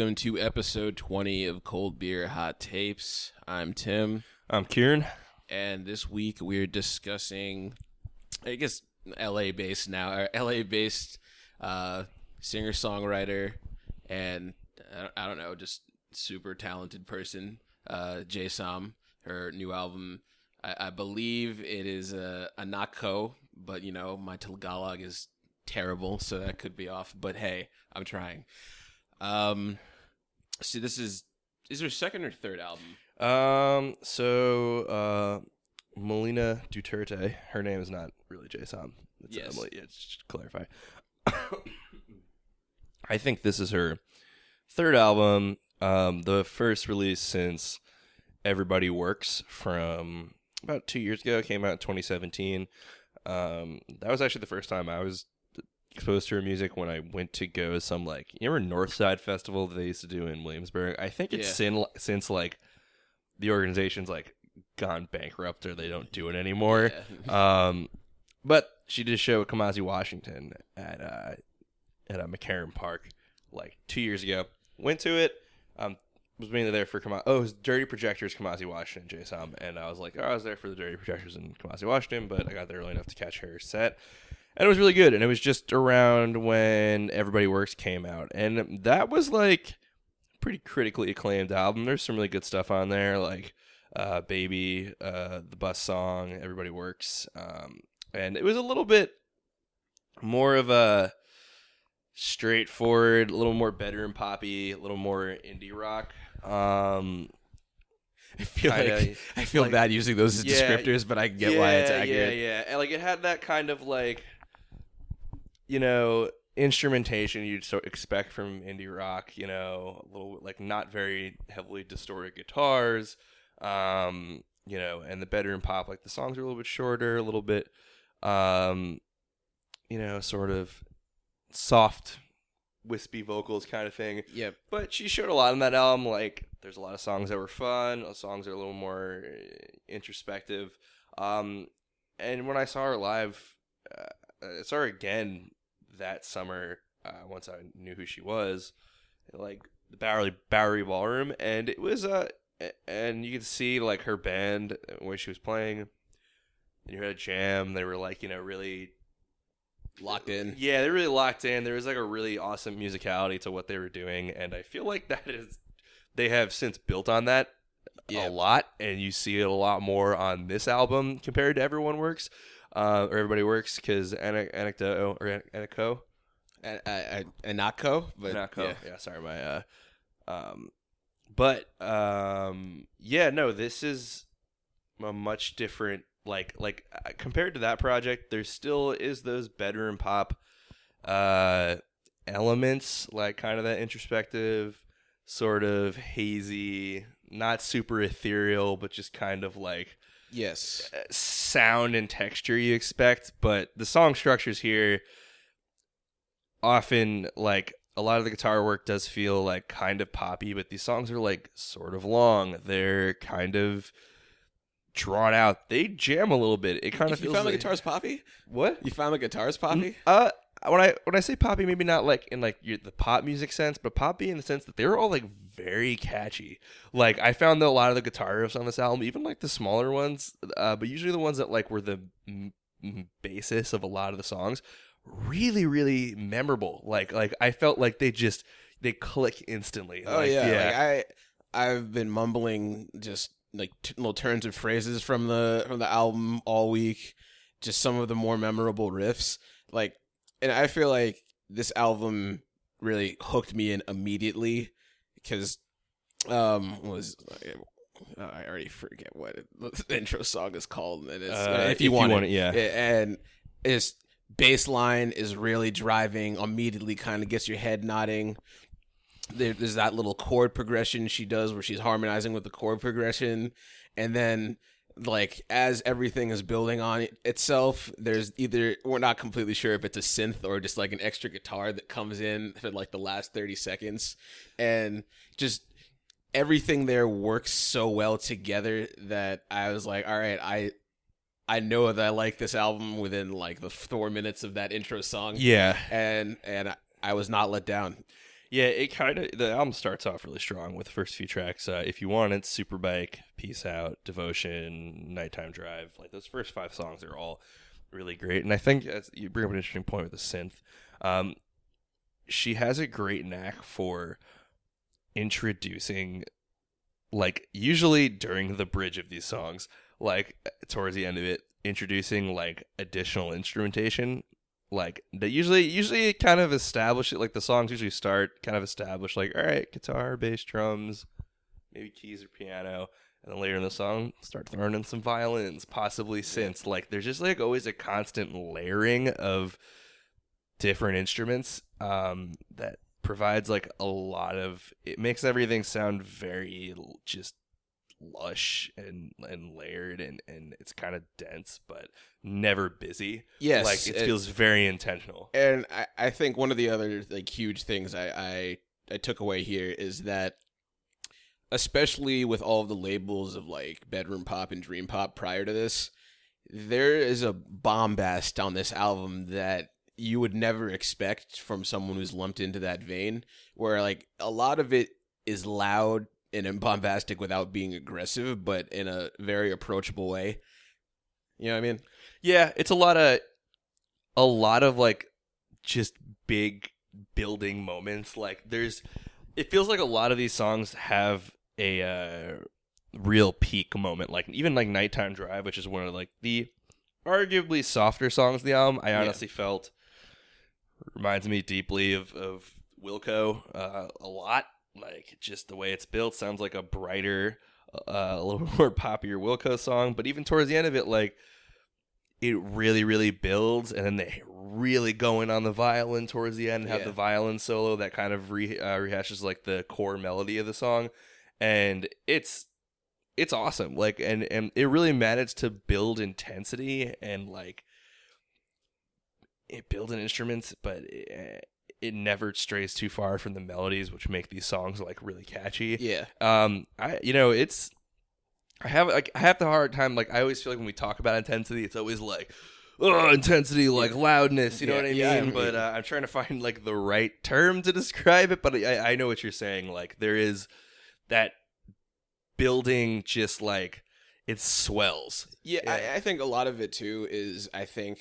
Welcome to episode 20 of Cold Beer Hot Tapes. I'm Tim, I'm Kieran. and this week we're discussing, I guess, LA based now, or LA based uh, singer songwriter and uh, I don't know, just super talented person, uh, Jay Som. Her new album, I, I believe it is a Anak Ko, but you know, my Tagalog is terrible, so that could be off. But hey, I'm trying. Um, see, this is is her second or third album? Um, so uh, Melina Duterte. Her name is not really Jason. It's Yes. Emily. Yeah, just to clarify. I think this is her third album. Um, the first release since Everybody Works from about two years ago. Came out in 2017. Um, that was actually the first time I was exposed to her music when I went to go to some like you remember Northside Festival that they used to do in Williamsburg. I think it's Yeah. sin, since like the organization's like gone bankrupt or they don't do it anymore. Yeah. Um, but she did a show with Kamasi Washington at uh, at uh, McCarren Park like two years ago. Went to it. Um, was mainly there for Kamasi. Oh, it was Dirty Projectors, Kamasi Washington, Jay Som, and I was like, oh, I was there for the Dirty Projectors and Kamasi Washington, but I got there early enough to catch her set, and it was really good. And it was just around when Everybody Works came out, and that was like pretty critically acclaimed album. There's some really good stuff on there, like uh, Baby, uh, the Bus Song, Everybody Works, um, and it was a little bit more of a straightforward, a little more bedroom poppy, a little more indie rock. Um, I feel kinda- like I feel like- bad using those as Yeah, descriptors, but I get why it's yeah, accurate. Yeah, yeah, and like it had that kind of like, you know, instrumentation you'd so expect from indie rock. You know, a little like not very heavily distorted guitars. Um, you know, and the bedroom pop, like the songs are a little bit shorter, a little bit, um, you know, sort of soft, wispy vocals kind of thing. yeah But she showed a lot on that album. Like, there's a lot of songs that were fun. uh, Songs that are a little more uh, introspective. Um, and when I saw her live, uh, I saw her again that summer. Uh, once I knew who she was, like the Bowery Bowery Ballroom, and it was uh, a- and you could see like her band where she was playing. And you had a jam. They were like, you know, really Locked in. yeah, they're really locked in. There was like a really awesome musicality to what they were doing, and I feel like that is they have since built on that Yeah. a lot, and you see it a lot more on this album compared to Everyone Works uh, or Everybody Works because Anecdote or An- Anaco, A- a- a- Anako, but Anaco, yeah. yeah. sorry, my uh, um, but um, yeah, no, this is a much different like like uh, compared to that project there still is those bedroom pop uh elements like kind of that introspective sort of hazy not super ethereal but just kind of like Yes. sound and texture you expect but the song structures here often like a lot of the guitar work does feel like kind of poppy but these songs are like sort of long they're kind of drawn out they jam a little bit it kind of you feels found the like, guitars poppy? what You found the guitars poppy? uh when I when I say poppy, maybe not like in like your, the pop music sense, but poppy in the sense that they were all like very catchy. Like I found that a lot of the guitar riffs on this album, even like the smaller ones, uh, but usually the ones that like were the m- m- basis of a lot of the songs, really really memorable. Like like I felt like they just they click instantly. Oh Like, yeah, Like, I I've been mumbling just like t- little turns of phrases from the from the album all week. Just some of the more memorable riffs, like, and I feel like this album really hooked me in immediately because um was uh, I already forget what it, the intro song is called. And it's, Uh, if you want, it, yeah. and it's bass line is really driving immediately kind of gets your head nodding there, there's that little chord progression she does where she's harmonizing with the chord progression and then like as everything is building on itself there's either we're not completely sure if it's a synth or just like an extra guitar that comes in for like the last 30 seconds. And just everything there works so well together that i was like all right i i know that i like this album within like the four minutes of that intro song. Yeah. and and I, I was not let down Yeah, it kind of the album starts off really strong with the first few tracks. Uh, if you want it, Superbike, Peace Out, Devotion, Nighttime Drive. Like those first five songs are all really great. And I think you bring up an interesting point with the synth. Um, she has a great knack for introducing like usually during the bridge of these songs, like towards the end of it, introducing like additional instrumentation like they usually usually kind of establish it like the songs usually start kind of establish like all right guitar bass drums maybe keys or piano and then later in the song start throwing in some violins possibly synths. Like there's just like always a constant layering of different instruments um that provides like a lot of it makes everything sound very just lush and and layered and and it's kind of dense but never busy. Yes, like it it- feels very intentional. And I, I think one of the other like huge things I, I I took away here is that especially with all of the labels of like bedroom pop and dream pop prior to this, there is a bombast on this album that you would never expect from someone who's lumped into that vein where like a lot of it is loud and bombastic without being aggressive but in a very approachable way. You know what i mean? Yeah it's a lot of a lot of like just big building moments. Like there's it feels like a lot of these songs have a uh, real peak moment. Like even like nighttime drive which is one of like the arguably softer songs of the album i Yeah. honestly felt reminds me deeply of of wilco uh, a lot like just the way it's built sounds like a brighter uh, a little more poppier wilco song but even towards the end of it like it really really builds and then they really go in on the violin towards the end and have Yeah. the violin solo that kind of re- uh, rehashes like the core melody of the song and it's it's awesome like and and it really managed to build intensity and like it build in instruments but it, it never strays too far from the melodies which make these songs like really catchy. Yeah. Um i you know it's i have like i have the hard time like i always feel like when we talk about intensity it's always like oh intensity like loudness you know Yeah, what i mean? Yeah, I but uh, i'm trying to find like the right term to describe it but I, I know what you're saying like there is that building just like it swells. Yeah, Yeah. I, I think a lot of it too is I think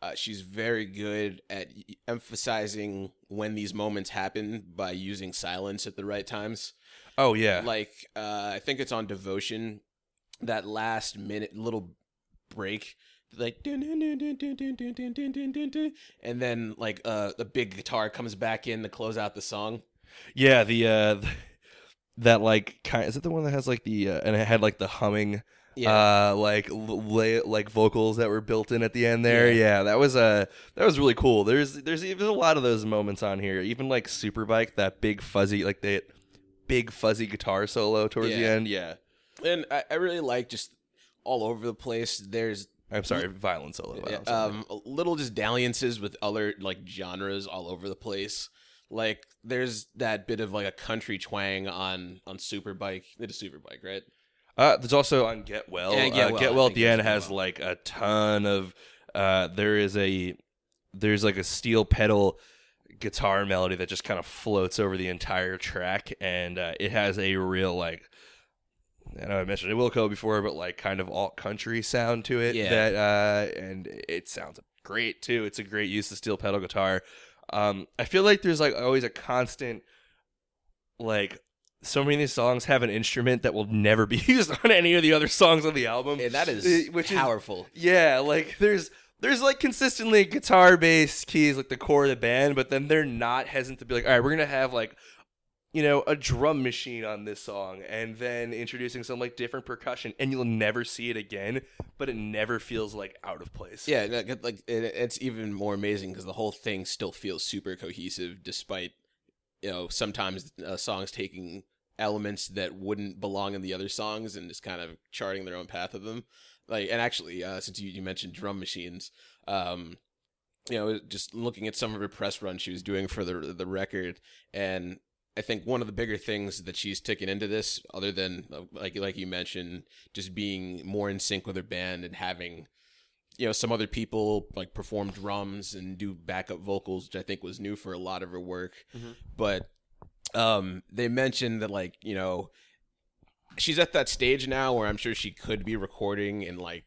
uh, she's very good at emphasizing when these moments happen by using silence at the right times. Oh yeah, like uh, I think it's on Devotion that last minute little break like and then like uh the big guitar comes back in to close out the song yeah the uh that like kind is it the one that has like the uh, and it had like the humming uh like l- lay, like vocals that were built in at the end there Yeah. yeah, that was uh that was really cool there's there's even a lot of those moments on here even like superbike that big fuzzy like that big fuzzy guitar solo towards the end yeah and I, I really like just all over the place. There's i'm sorry violin solo Yeah, I'm sorry. um, little just dalliances with other like genres all over the place. Like there's that bit of like a country twang on on Superbike. It is Superbike, right? Uh, there's also on Get Well. Yeah, Get uh, Well, Get I Well at think the it's end Get has Well. like a ton of. Uh, there is a there's like a steel pedal guitar melody that just kind of floats over the entire track, and uh, it has a real like. I know I mentioned it Wilco before, but like kind of alt country sound to it. Yeah. That uh, and it sounds great too. It's a great use of steel pedal guitar. Um, I feel like there's like always a constant like so many of these songs have an instrument that will never be used on any of the other songs on the album. And that is which is powerful. yeah, like there's there's like consistently guitar, bass, keys, like the core of the band, but then they're not hesitant to be like, all right, we're gonna have like you know a drum machine on this song, and then introducing some like different percussion, and you'll never see it again, but it never feels like out of place. yeah, like, like it, it's even more amazing because the whole thing still feels super cohesive, despite you know sometimes uh, songs taking elements that wouldn't belong in the other songs and just kind of charting their own path of them. Like, and actually, uh, since you, you mentioned drum machines, um, you know, just looking at some of her press run she was doing for the the record, and I think one of the bigger things that she's taken into this, other than uh, like like you mentioned, just being more in sync with her band and having, you know, some other people like perform drums and do backup vocals, which I think was new for a lot of her work. Mhm. But um, they mentioned that like you know, she's at that stage now where I'm sure she could be recording in like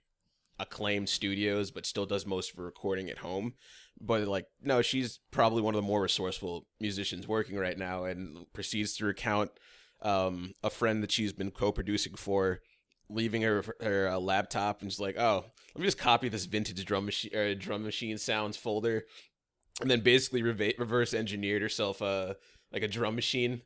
acclaimed studios, but still does most of her recording at home. But like, no, she's probably one of the more resourceful musicians working right now, and proceeds to recount um, a friend that she's been co-producing for leaving her her uh, laptop and just like, oh, let me just copy this vintage drum machine uh, drum machine sounds folder, and then basically reva- reverse engineered herself a like a drum machine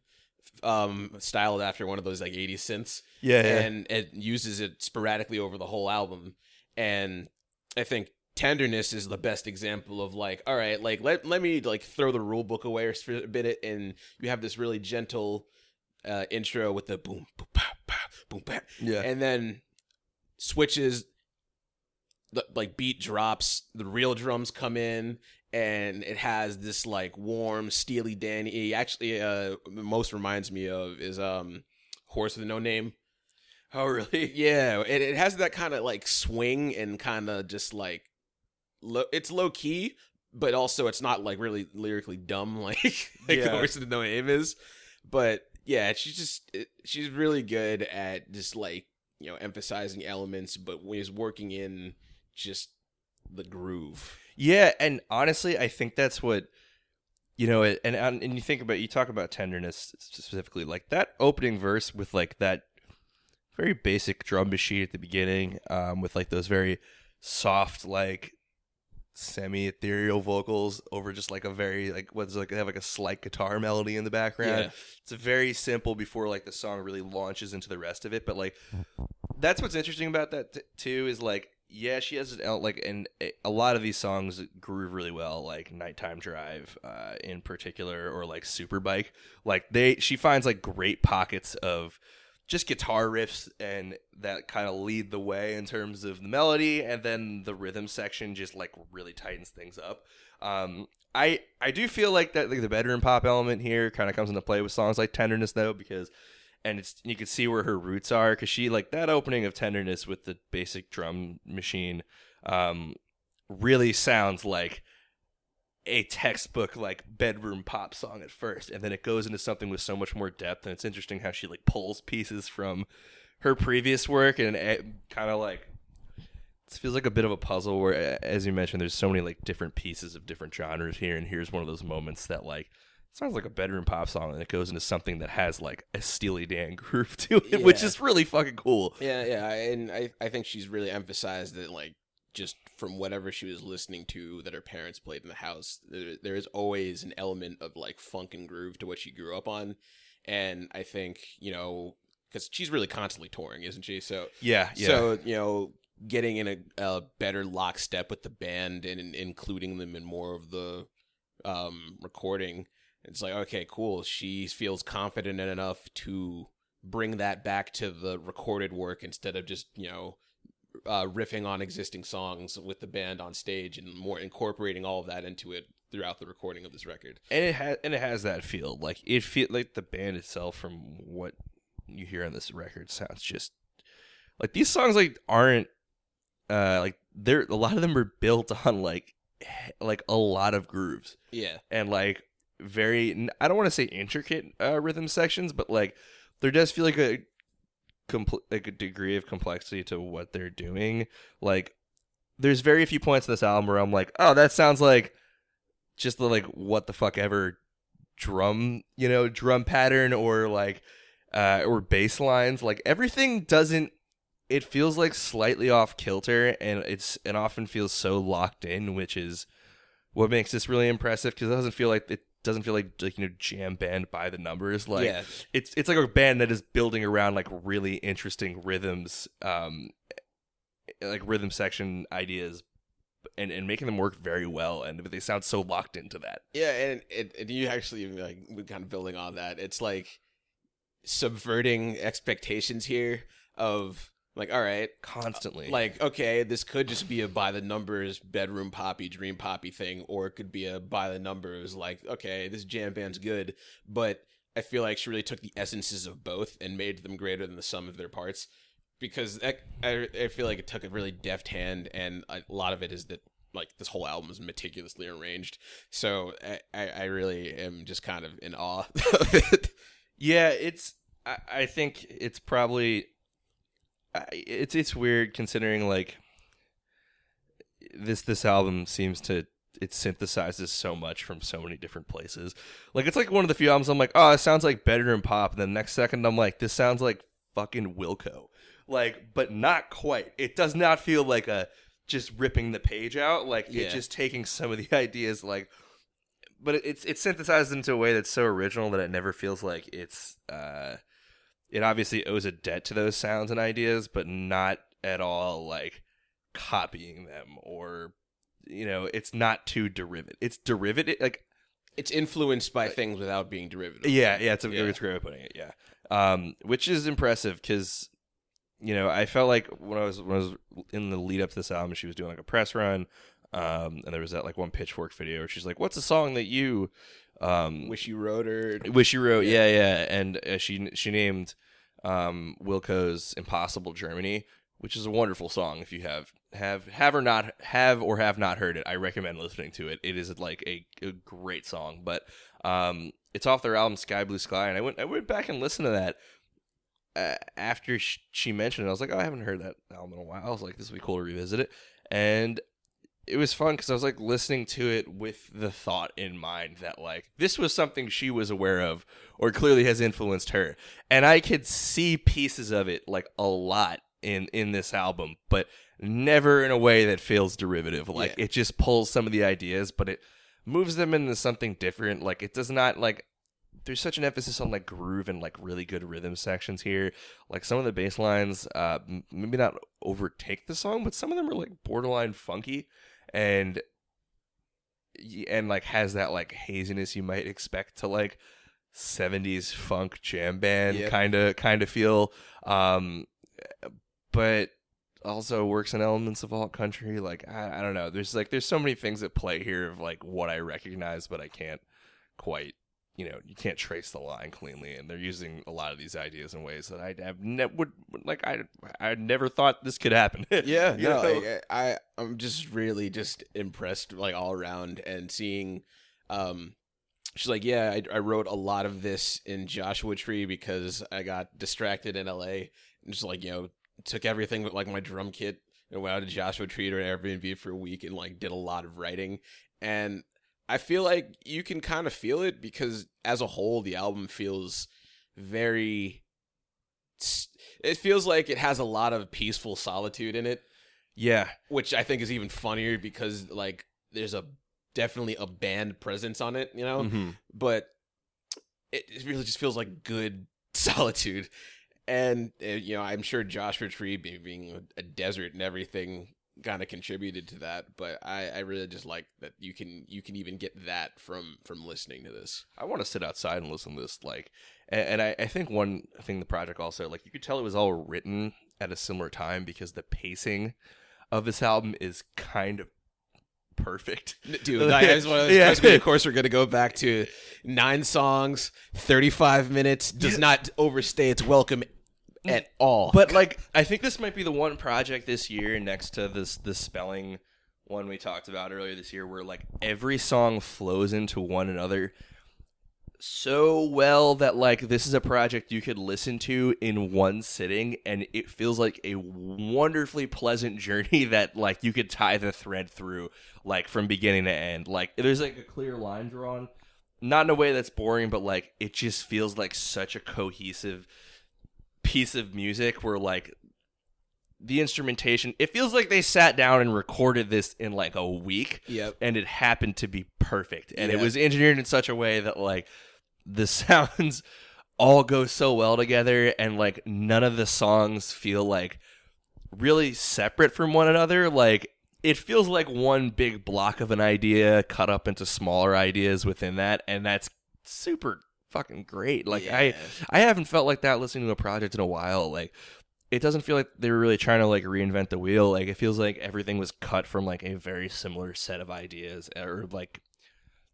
um styled after one of those like 80s synths. Yeah, yeah. and it uses it sporadically over the whole album. And i think tenderness is the best example of like all right like let, let me like throw the rule book away for a bit and you have this really gentle uh, intro with the boom boom pow, pow, boom pow, yeah. and then switches the like beat drops the real drums come in and it has this like warm steely danny actually uh most reminds me of is um horse with no name oh, really? yeah it, it has that kind of like swing and kind of just like low it's low key but also it's not like really lyrically dumb like like Yeah. horse with no name is but yeah she's just it, she's really good at just like you know emphasizing elements but he's working in just the groove Yeah, and honestly, I think that's what you know. And and, and you think about you talk about tenderness specifically, like that opening verse with like that very basic drum machine at the beginning, um, with like those very soft like semi ethereal vocals over just like a very like what's like they have like a slight guitar melody in the background. Yeah. It's very simple before like the song really launches into the rest of it, but like that's what's interesting about that t- too is like yeah she has an like and a- a lot of these songs groove really well like nighttime drive uh in particular or like superbike like they she finds like great pockets of just guitar riffs and that kind of lead the way in terms of the melody and then the rhythm section just like really tightens things up. Um i i do feel like that like the bedroom pop element here kind of comes into play with songs like tenderness though because and it's you can see where her roots are because she like that opening of tenderness with the basic drum machine um really sounds like a textbook like bedroom pop song at first and then it goes into something with so much more depth and it's interesting how she like pulls pieces from her previous work and kind of like it feels like a bit of a puzzle where as you mentioned there's so many like different pieces of different genres here and here's one of those moments that like sounds like a bedroom pop song and it goes into something that has like a steely dan groove to it which is really fucking cool. Yeah yeah and i i think she's really emphasized that like just from whatever she was listening to that her parents played in the house there, there is always an element of like funk and groove to what she grew up on. And i think you know because she's really constantly touring isn't she? So yeah yeah. So you know, getting in a, a better lockstep with the band and, in- including them in more of the um, recording, it's like okay, cool. She feels confident enough to bring that back to the recorded work instead of just you know uh, riffing on existing songs with the band on stage and more incorporating all of that into it throughout the recording of this record. and it has and it has that feel. Like it feel like the band itself from what you hear on this record sounds just like these songs like aren't uh like they're a lot of them are built on like like a lot of grooves. Yeah, and like very I don't want to say intricate uh, rhythm sections but like there does feel like a compl- like a degree of complexity to what they're doing. Like there's very few points in this album where I'm like oh that sounds like just the like what the fuck ever drum you know drum pattern or like uh or bass lines. Like everything doesn't it feels like slightly off kilter and it's it often feels so locked in which is what makes this really impressive because it doesn't feel like it doesn't feel like like you know jam band by the numbers. Like yeah, it's it's like a band that is building around like really interesting rhythms um like rhythm section ideas and and making them work very well and they sound so locked into that. Yeah, and it, and you actually like kind of building on that. It's like subverting expectations here of like, all right, constantly like okay, this could just be a by the numbers bedroom poppy, dream poppy thing, or it could be a by the numbers like, okay, this jam band's good, but I feel like she really took the essences of both and made them greater than the sum of their parts. Because that, I, I feel like it took a really deft hand, and a lot of it is that like this whole album is meticulously arranged. So I, I, I really am just kind of in awe of it. Yeah, it's. I, I think it's probably. It's it's weird considering like. This this album seems to it synthesizes so much from so many different places. Like it's like one of the few albums I'm like, oh, it sounds like bedroom pop. And then the next second I'm like, this sounds like fucking Wilco. Like, but not quite. It does not feel like a just ripping the page out. Like Yeah. it's just taking some of the ideas like but it's it's synthesized into a way that's so original that it never feels like it's uh it obviously owes a debt to those sounds and ideas but not at all like copying them or you know it's not too derivative it's derivative like It's influenced by things without being derivative. yeah yeah it's a, Yeah. it's a great way of putting it yeah um which is impressive because you know i felt like when i was when i was in the lead up to this album she was doing like a press run um and there was that like one pitchfork video where she's like what's a song that you um Wish you wrote her. Wish you wrote, yeah, yeah, and uh, she she named um, Wilco's "Impossible Germany," which is a wonderful song. If you have have have or not have or have not heard it, I recommend listening to it. It is like a, a great song, but um, it's off their album Sky Blue Sky, and I went I went back and listened to that. Uh, after sh- she mentioned it, I was like, oh, I haven't heard that album in a while. I was like, this would be cool to revisit it, and it was fun because I was like listening to it with the thought in mind that like this was something she was aware of or clearly has influenced her, and I could see pieces of it like a lot in in this album, but never in a way that feels derivative. Like Yeah. it just pulls some of the ideas, but it moves them into something different. Like it does not like there's such an emphasis on like groove and like really good rhythm sections here. Like some of the bass lines, uh, maybe not overtake the song, but some of them are like borderline funky and and like has that like haziness you might expect to like 70s funk jam band kind of kind of feel. Um but also works in elements of alt country like I, I don't know. There's like there's so many things at play here of like what i recognize but i can't quite you know you can't trace the line cleanly and they're using a lot of these ideas in ways that i have ne- would like i i never thought this could happen. Yeah, no, like, I I'm just really just impressed like all around and seeing um she's like, "Yeah, I, I wrote a lot of this in Joshua Tree because I got distracted in LA and just like, you know, took everything with like my drum kit and went out to Joshua Tree or an Airbnb for a week and like did a lot of writing. And I feel like you can kind of feel it because as a whole the album feels very it feels like it has a lot of peaceful solitude in it yeah which I think is even funnier because like there's a definitely a band presence on it, you know, Mhm. but it, it really just feels like good solitude. And uh, you know, I'm sure Joshua Tree be- being a desert and everything kind of contributed to that. But I, I really just like that you can you can even get that from from listening to this. I want to sit outside and listen to this. Like, and, and I, I think one thing the project also like you could tell it was all written at a similar time because the pacing of this album is kind of perfect. Dude, I just want to Yeah. trust me, of course, we're going to go back to nine songs, 35 minutes, does not overstay its welcome at all. But like, I think this might be the one project this year next to this the spelling one we talked about earlier this year, where like every song flows into one another so well that like this is a project you could listen to in one sitting and it feels like a wonderfully pleasant journey that like you could tie the thread through like from beginning to end like there's like a clear line drawn not in a way that's boring but like it just feels like such a cohesive piece of music where like the instrumentation it feels like they sat down and recorded this in like a week Yep. and it happened to be perfect. And it was engineered in such a way that like the sounds all go so well together and like none of the songs feel like really separate from one another. Like it feels like one big block of an idea cut up into smaller ideas within that and that's super fucking great like i Yeah. I haven't felt like that listening to a project in a while. Like it doesn't feel like they were really trying to like reinvent the wheel. Like it feels like everything was cut from like a very similar set of ideas or like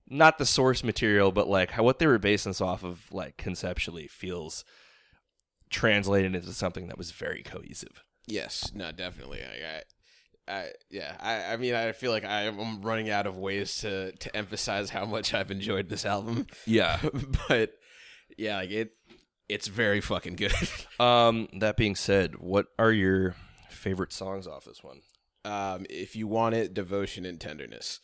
not the source material, but like how what they were basing this off of like conceptually feels translated into something that was very cohesive. Yes, no, definitely. I, I, I yeah, I, I mean, I feel like I, I'm running out of ways to to emphasize how much I've enjoyed this album. Yeah. but yeah, like it, it's very fucking good. Um, that being said, what are your favorite songs off this one? um, if you want it, devotion and tenderness.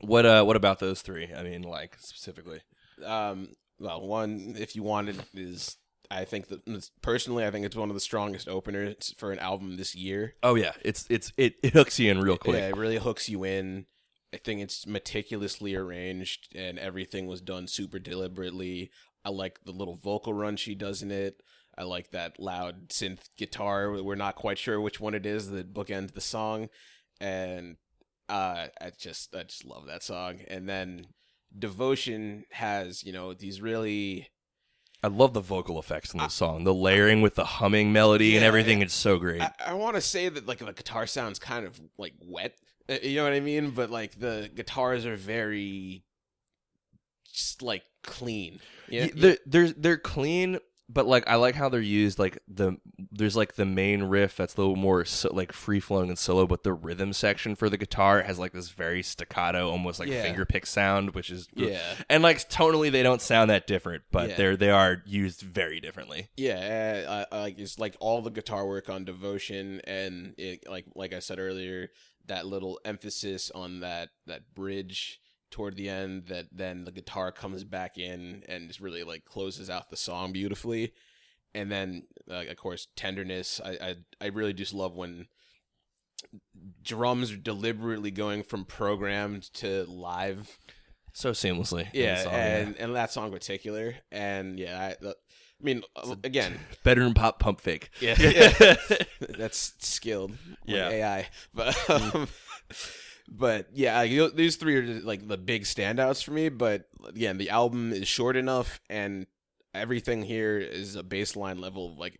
What uh, what about those three? I mean, like specifically. Um, well, one, if you want it, is I think that personally, I think it's one of the strongest openers for an album this year. Oh yeah, it's it's it, it hooks you in real quick. Yeah, it really hooks you in. I think it's meticulously arranged and everything was done super deliberately. I like the little vocal run she does in it. I like that loud synth guitar. We're not quite sure which one it is that bookends the song, and uh, I just I just love that song. And then Devotion has you know these really I love the vocal effects in the song, the layering with the humming melody and everything. It's so great. I, I want to say that like the guitar sounds kind of like wet. uh, You know what I mean? But like the guitars are very just like clean. Yeah, they're, they're they're clean, but like I like how they're used. Like the there's like the main riff that's a little more so, like free flowing and solo, but the rhythm section for the guitar has like this very staccato, almost like Yeah. finger pick sound, which is yeah, And like tonally, they don't sound that different, but Yeah. they're they are used very differently. yeah. I, I like it's like all the guitar work on Devotion, and it, like like I said earlier, that little emphasis on that that bridge toward the end that then the guitar comes back in and just really like closes out the song beautifully and then uh, of course tenderness I, I i really just love when drums are deliberately going from programmed to live So seamlessly. yeah song, and and that song in particular and yeah i, I mean again bedroom pop pump fake. yeah, yeah. that's skilled Yeah. AI. But um, but yeah, these three are like the big standouts for me. But again, the album is short enough, and everything here is a baseline level of like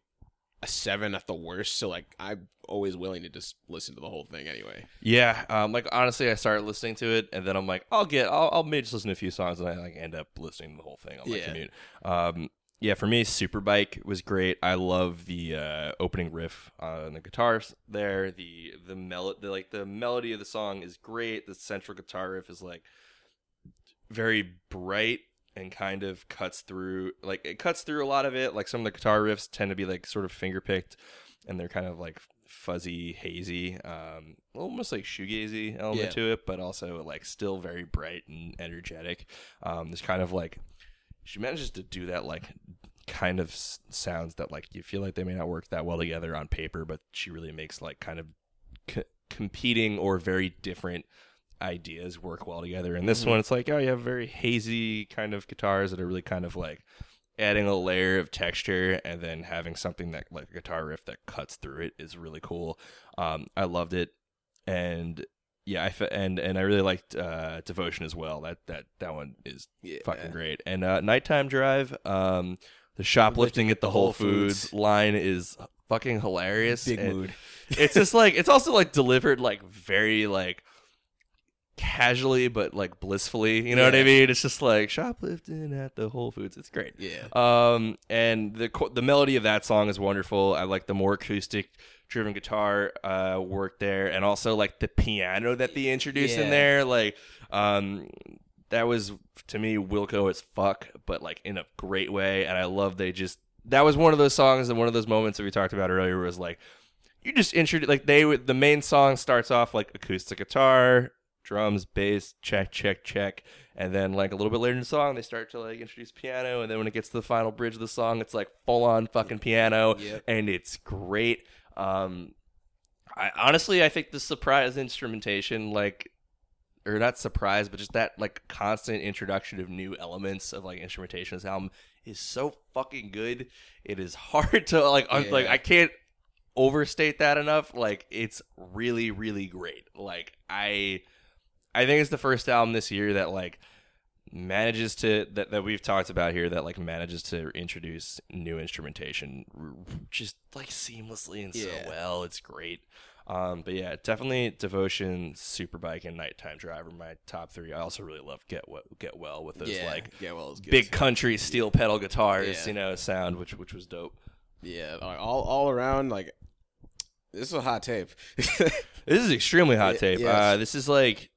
a seven at the worst. So like, I'm always willing to just listen to the whole thing anyway. Yeah, um, like honestly, I started listening to it, and then I'm like, I'll get, I'll, I'll maybe just listen to a few songs, and I like end up listening to the whole thing on my Yeah. commute. Um, yeah, for me, Superbike was great. I love the uh, opening riff on the guitars there. The the mel, the, like the melody of the song is great. The central guitar riff is like very bright and kind of cuts through, like it cuts through a lot of it. Like some of the guitar riffs tend to be like sort of finger picked, and they're kind of like fuzzy, hazy, um, almost like shoegazy element Yeah. to it, but also like still very bright and energetic. Um, there's kind of like she manages to do that like kind of s- sounds that like you feel like they may not work that well together on paper, but she really makes like kind of c- competing or very different ideas work well together. And this Mhm. one, it's like oh, you have very hazy kind of guitars that are really kind of like adding a layer of texture and then having something that like a guitar riff that cuts through it is really cool. Um, I loved it, and yeah, I and and I really liked uh, Devotion as well. That that that one is Yeah, fucking great. And uh, Nighttime Drive, um, the shoplifting at the Whole Foods, line is fucking hilarious. Big and mood. it's just like it's also like delivered like very like casually but like blissfully. You know what I mean? It's just like shoplifting at the Whole Foods. It's great. Yeah. Um, and the the melody of that song is wonderful. I like the more acoustic driven guitar uh work there, and also like the piano that they introduced in there. Like, um, that was to me Wilco as fuck, but like in a great way. And I love they just that was one of those songs and one of those moments that we talked about earlier was like you just introduce like they would the main song starts off like acoustic guitar drums bass check check check and then like a little bit later in the song they start to like introduce piano and then when it gets to the final bridge of the song it's like full on fucking piano Yep. and it's great um i honestly i think the surprise instrumentation like or not surprised, but just that like constant introduction of new elements of like instrumentation. This album is so fucking good. It is hard to like un- like i can't overstate that enough. Like it's really really great. Like i i think it's the first album this year that like manages to that, that we've talked about here that like manages to introduce new instrumentation just like seamlessly and so well. It's great um but yeah definitely devotion superbike and nighttime Driver. my top three i also really love get well get well with those yeah. like yeah, well, big country steel pedal guitars Yeah. you know sound which which was dope Yeah, all all around, like this is a hot tape. This is extremely hot tape. yes. Uh, this is like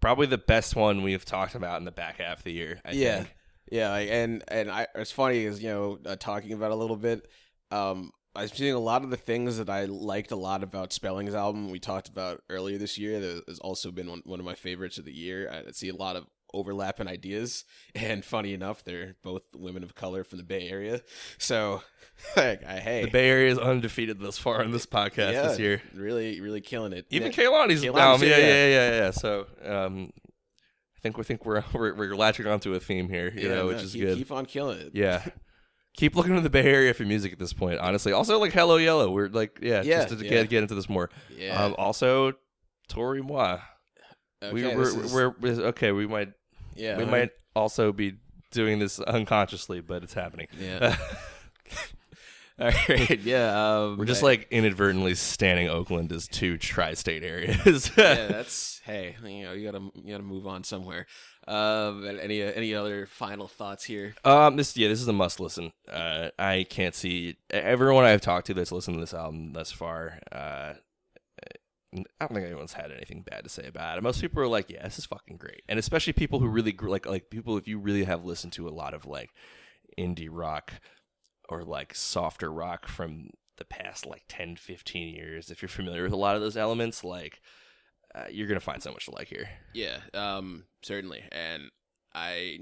probably the best one we've talked about in the back half of the year. I yeah, think. yeah, like, and and I it's funny is you know uh, talking about a little bit. Um, I've seen a lot of the things that I liked a lot about Spellling's album. We talked about earlier this year. That has also been one, one of my favorites of the year. I see a lot of overlap in ideas, and funny enough, they're both women of color from the Bay Area. So, like, I, hey, The Bay Area is undefeated thus far in this podcast yeah, this year. really, really killing it. Even Yeah. Kehlani's down. Yeah, yeah. yeah, yeah, yeah. So um, I think we think we're, we're we're latching onto a theme here, you Yeah, know, no, which is keep, good. Keep on killing it. Yeah. Keep looking to the Bay Area for music at this point, honestly. Also, like Hello Yellow. We're like, yeah, Yeah, just to yeah. get get into this more. yeah. Um, also, Toro y Moi. okay, we, we're, is- we're, we're okay. We might yeah, we might also be doing this unconsciously, but it's happening. Yeah. All right. Yeah. Um, We're just like inadvertently standing Oakland as two tri-state areas. yeah. That's hey. You know, you gotta you gotta move on somewhere. Um. Any any other final thoughts here? Um, this yeah, this is a must listen. Uh, I can't see everyone I've talked to that's listened to this album thus far. Uh, I don't think anyone's had anything bad to say about it. Most people are like, "Yeah, this is fucking great," and especially people who really like like people if you really have listened to a lot of like indie rock or like softer rock from the past like 10 15 years if you're familiar with a lot of those elements like uh, you're gonna find so much to like here Yeah. Um. Certainly. And I.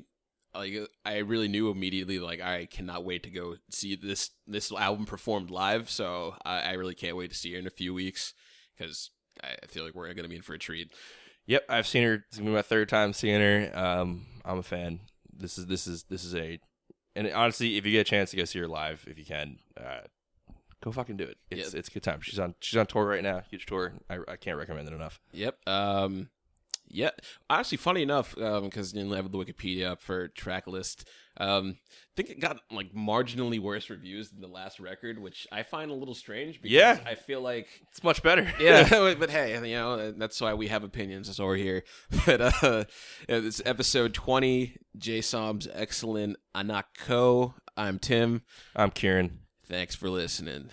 Like I really knew immediately, like I cannot wait to go see this this album performed live. So I, I really can't wait to see her in a few weeks because I feel like we're gonna be in for a treat. Yep, I've seen her. It's gonna be my third time seeing her. Um, I'm a fan. This is this is this is a, and honestly, if you get a chance to go see her live, if you can, uh, go fucking do it. It's Yeah. it's a good time. She's on she's on tour right now, huge tour. I, I can't recommend it enough. Yep. Um, yeah. Actually, funny enough, because you know, I have the Wikipedia up for track list. Um, I think it got like marginally worse reviews than the last record, which I find a little strange. Because Yeah. I feel like. It's much better. Yeah, but hey, you know that's why we have opinions. That's why we're here. But uh, is episode twenty. Jay Som's excellent Anak Ko. I'm Tim. I'm Kieran. Thanks for listening.